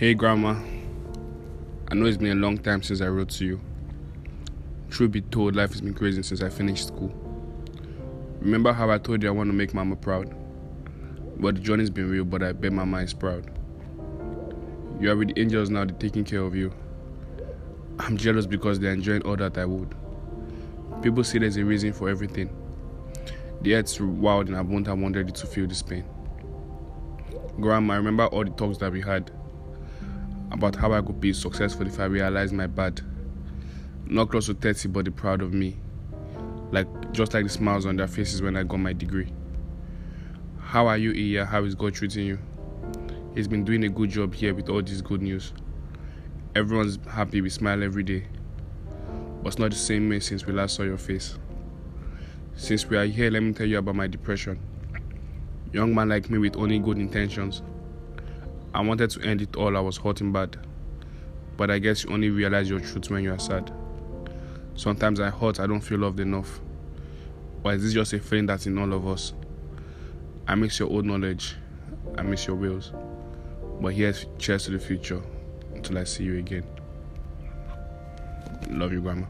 Hey, Grandma. I know it's been a long time since I wrote to you. Truth be told, life has been crazy since I finished school. Remember how I told you I want to make Mama proud? But the journey's been real, but I bet Mama is proud. You are with the angels now, they're taking care of you. I'm jealous because they're enjoying all that I would. People say there's a reason for everything. The earth's wild and I won't have wanted you to feel this pain. Grandma, I remember all the talks that we had about how I could be successful if I realized my bad. Not close to 30, but they're proud of me. Like just like the smiles on their faces when I got my degree. How are you, Iya? How is God treating you? He's been doing a good job here with all this good news. Everyone's happy, we smile every day. But it's not the same way since we last saw your face. Since we are here, let me tell you about my depression. Young man like me with only good intentions. I wanted to end it all, I was hurting bad. But I guess you only realize your truth when you are sad. Sometimes I hurt, I don't feel loved enough. Or is this just a feeling that's in all of us? I miss your old knowledge. I miss your wills. But here's cheers to the future until I see you again. Love you, Grandma.